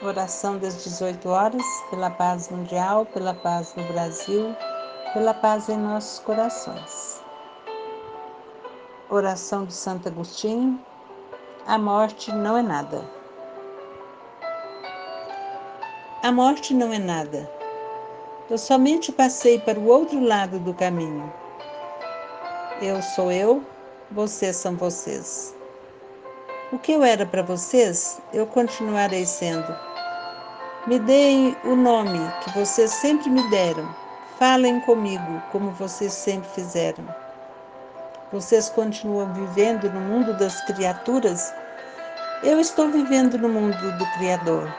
Oração das 18 horas, pela paz mundial, pela paz no Brasil, pela paz em nossos corações. Oração de Santo Agostinho. A morte não é nada. A morte não é nada. Eu somente passei para o outro lado do caminho. Eu sou eu, vocês são vocês. O que eu era para vocês, eu continuarei sendo. Me deem o nome que vocês sempre me deram. Falem comigo como vocês sempre fizeram. Vocês continuam vivendo no mundo das criaturas? Eu estou vivendo no mundo do Criador.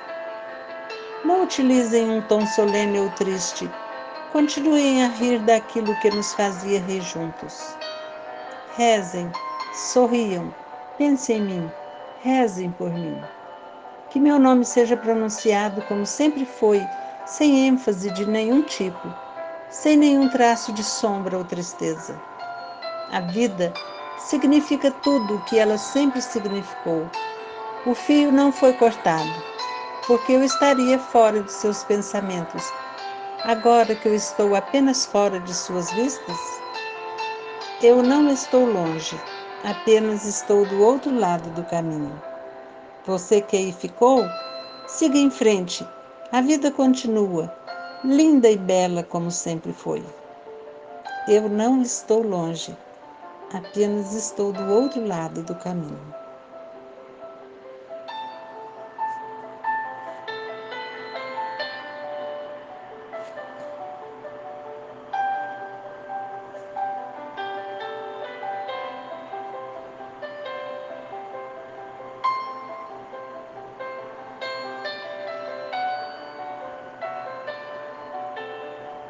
Não utilizem um tom solene ou triste. Continuem a rir daquilo que nos fazia rir juntos. Rezem, sorriam, pensem em mim rezem por mim. Que meu nome seja pronunciado como sempre foi, sem ênfase de nenhum tipo, sem nenhum traço de sombra ou tristeza. A vida significa tudo o que ela sempre significou. O fio não foi cortado, porque eu estaria fora de seus pensamentos, agora que eu estou apenas fora de suas vistas? Eu não estou longe, apenas estou do outro lado do caminho. Você que aí ficou, siga em frente. A vida continua, linda e bela como sempre foi. Eu não estou longe, apenas estou do outro lado do caminho.